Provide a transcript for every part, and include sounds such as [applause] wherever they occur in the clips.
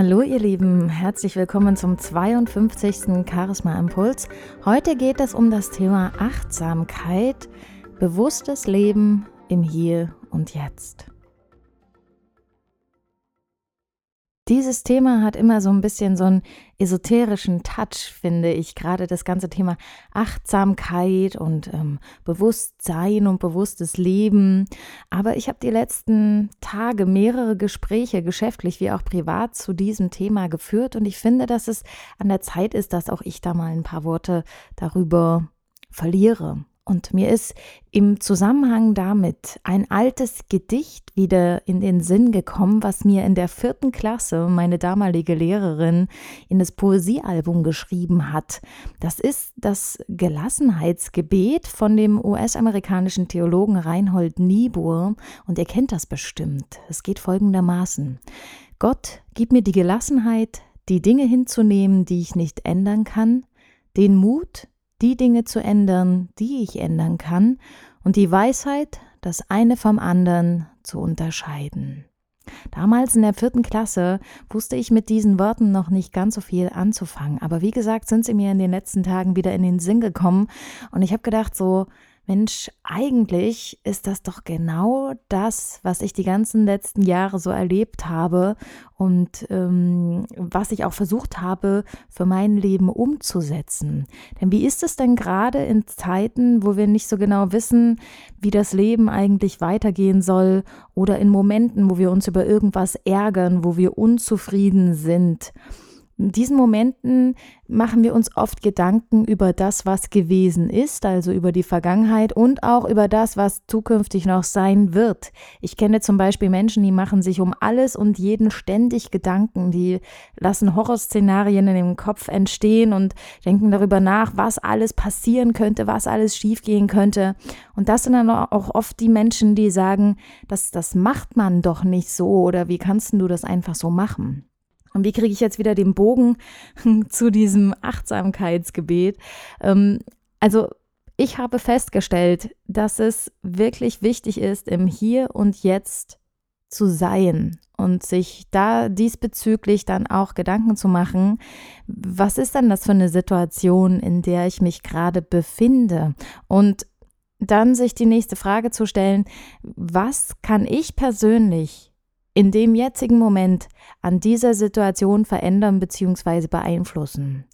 Hallo ihr Lieben, herzlich willkommen zum 52. Charisma Impuls. Heute geht es um das Thema Achtsamkeit, bewusstes Leben im Hier und Jetzt. Dieses Thema hat immer so ein bisschen so einen esoterischen Touch, finde ich. Gerade das ganze Thema Achtsamkeit und ähm, Bewusstsein und bewusstes Leben. Aber ich habe die letzten Tage mehrere Gespräche, geschäftlich wie auch privat, zu diesem Thema geführt. Und ich finde, dass es an der Zeit ist, dass auch ich da mal ein paar Worte darüber verliere. Und mir ist im Zusammenhang damit ein altes Gedicht wieder in den Sinn gekommen, was mir in der vierten Klasse meine damalige Lehrerin in das Poesiealbum geschrieben hat. Das ist das Gelassenheitsgebet von dem US-amerikanischen Theologen Reinhold Niebuhr und ihr kennt das bestimmt. Es geht folgendermaßen. Gott, gib mir die Gelassenheit, die Dinge hinzunehmen, die ich nicht ändern kann, den Mut, die Dinge zu ändern, die ich ändern kann, und die Weisheit, das eine vom anderen zu unterscheiden. Damals in der vierten Klasse wusste ich mit diesen Worten noch nicht ganz so viel anzufangen, aber wie gesagt sind sie mir in den letzten Tagen wieder in den Sinn gekommen und ich habe gedacht so, Mensch, eigentlich ist das doch genau das, was ich die ganzen letzten Jahre so erlebt habe und ähm, was ich auch versucht habe, für mein Leben umzusetzen. Denn wie ist es denn gerade in Zeiten, wo wir nicht so genau wissen, wie das Leben eigentlich weitergehen soll oder in Momenten, wo wir uns über irgendwas ärgern, wo wir unzufrieden sind? In diesen Momenten machen wir uns oft Gedanken über das, was gewesen ist, also über die Vergangenheit und auch über das, was zukünftig noch sein wird. Ich kenne zum Beispiel Menschen, die machen sich um alles und jeden ständig Gedanken, die lassen Horrorszenarien in dem Kopf entstehen und denken darüber nach, was alles passieren könnte, was alles schiefgehen könnte. Und das sind dann auch oft die Menschen, die sagen, das, das macht man doch nicht so oder wie kannst du das einfach so machen? Und wie kriege ich jetzt wieder den Bogen [laughs] zu diesem Achtsamkeitsgebet? Ähm, also ich habe festgestellt, dass es wirklich wichtig ist, im Hier und Jetzt zu sein und sich da diesbezüglich dann auch Gedanken zu machen, was ist denn das für eine Situation, in der ich mich gerade befinde? Und dann sich die nächste Frage zu stellen, was kann ich persönlich in dem jetzigen Moment an dieser Situation verändern bzw. beeinflussen.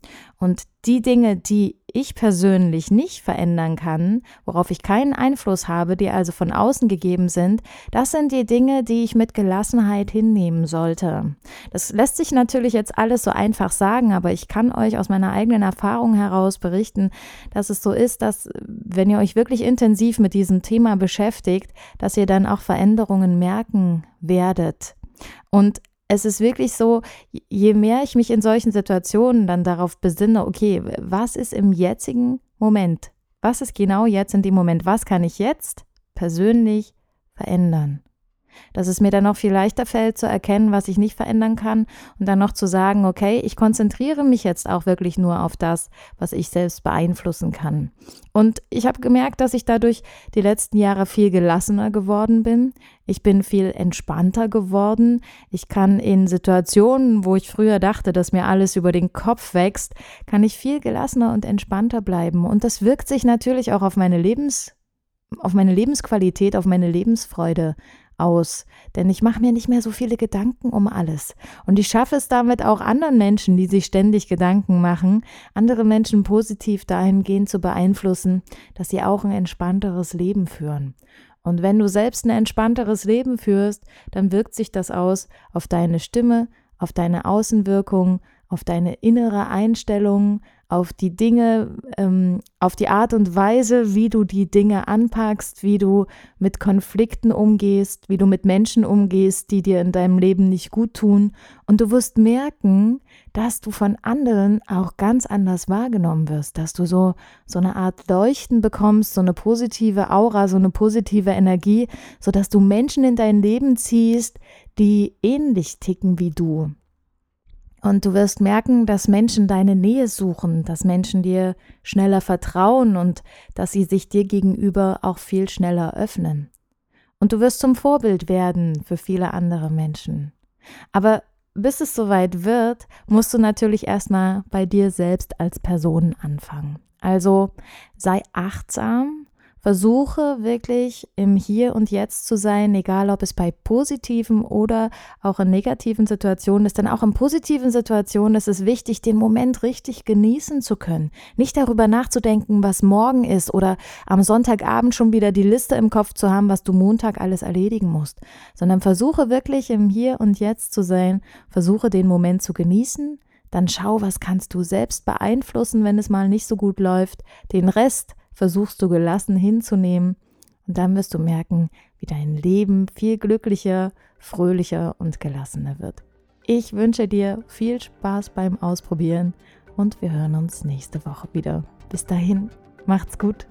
Und die Dinge, die ich persönlich nicht verändern kann, worauf ich keinen Einfluss habe, die also von außen gegeben sind, das sind die Dinge, die ich mit Gelassenheit hinnehmen sollte. Das lässt sich natürlich jetzt alles so einfach sagen, aber ich kann euch aus meiner eigenen Erfahrung heraus berichten, dass es so ist, dass wenn ihr euch wirklich intensiv mit diesem Thema beschäftigt, dass ihr dann auch Veränderungen merken werdet. Und es ist wirklich so, je mehr ich mich in solchen Situationen dann darauf besinne, okay, was ist im jetzigen Moment? Was ist genau jetzt in dem Moment? Was kann ich jetzt persönlich verändern? Dass es mir dann noch viel leichter fällt zu erkennen, was ich nicht verändern kann und dann noch zu sagen, okay, ich konzentriere mich jetzt auch wirklich nur auf das, was ich selbst beeinflussen kann. Und ich habe gemerkt, dass ich dadurch die letzten Jahre viel gelassener geworden bin. Ich bin viel entspannter geworden. Ich kann in Situationen, wo ich früher dachte, dass mir alles über den Kopf wächst, kann ich viel gelassener und entspannter bleiben. Und das wirkt sich natürlich auch auf meine Lebens auf meine Lebensqualität, auf meine Lebensfreude aus, denn ich mache mir nicht mehr so viele Gedanken um alles. Und ich schaffe es damit auch anderen Menschen, die sich ständig Gedanken machen, andere Menschen positiv dahingehend zu beeinflussen, dass sie auch ein entspannteres Leben führen. Und wenn du selbst ein entspannteres Leben führst, dann wirkt sich das aus auf deine Stimme, auf deine Außenwirkung, auf deine innere Einstellung, auf die Dinge, ähm, auf die Art und Weise, wie du die Dinge anpackst, wie du mit Konflikten umgehst, wie du mit Menschen umgehst, die dir in deinem Leben nicht gut tun. Und du wirst merken, dass du von anderen auch ganz anders wahrgenommen wirst, dass du so, so eine Art Leuchten bekommst, so eine positive Aura, so eine positive Energie, sodass du Menschen in dein Leben ziehst, die ähnlich ticken wie du, und du wirst merken, dass Menschen deine Nähe suchen, dass Menschen dir schneller vertrauen und dass sie sich dir gegenüber auch viel schneller öffnen. Und du wirst zum Vorbild werden für viele andere Menschen. Aber bis es soweit wird, musst du natürlich erstmal bei dir selbst als Person anfangen. Also sei achtsam Versuche wirklich im Hier und Jetzt zu sein, egal ob es bei positiven oder auch in negativen Situationen ist. Denn auch in positiven Situationen ist es wichtig, den Moment richtig genießen zu können. Nicht darüber nachzudenken, was morgen ist oder am Sonntagabend schon wieder die Liste im Kopf zu haben, was du Montag alles erledigen musst, sondern versuche wirklich im Hier und Jetzt zu sein. Versuche den Moment zu genießen. Dann schau, was kannst du selbst beeinflussen, wenn es mal nicht so gut läuft. Den Rest versuchst du gelassen hinzunehmen und dann wirst du merken, wie dein Leben viel glücklicher, fröhlicher und gelassener wird. Ich wünsche dir viel Spaß beim Ausprobieren und wir hören uns nächste Woche wieder. Bis dahin, macht's gut.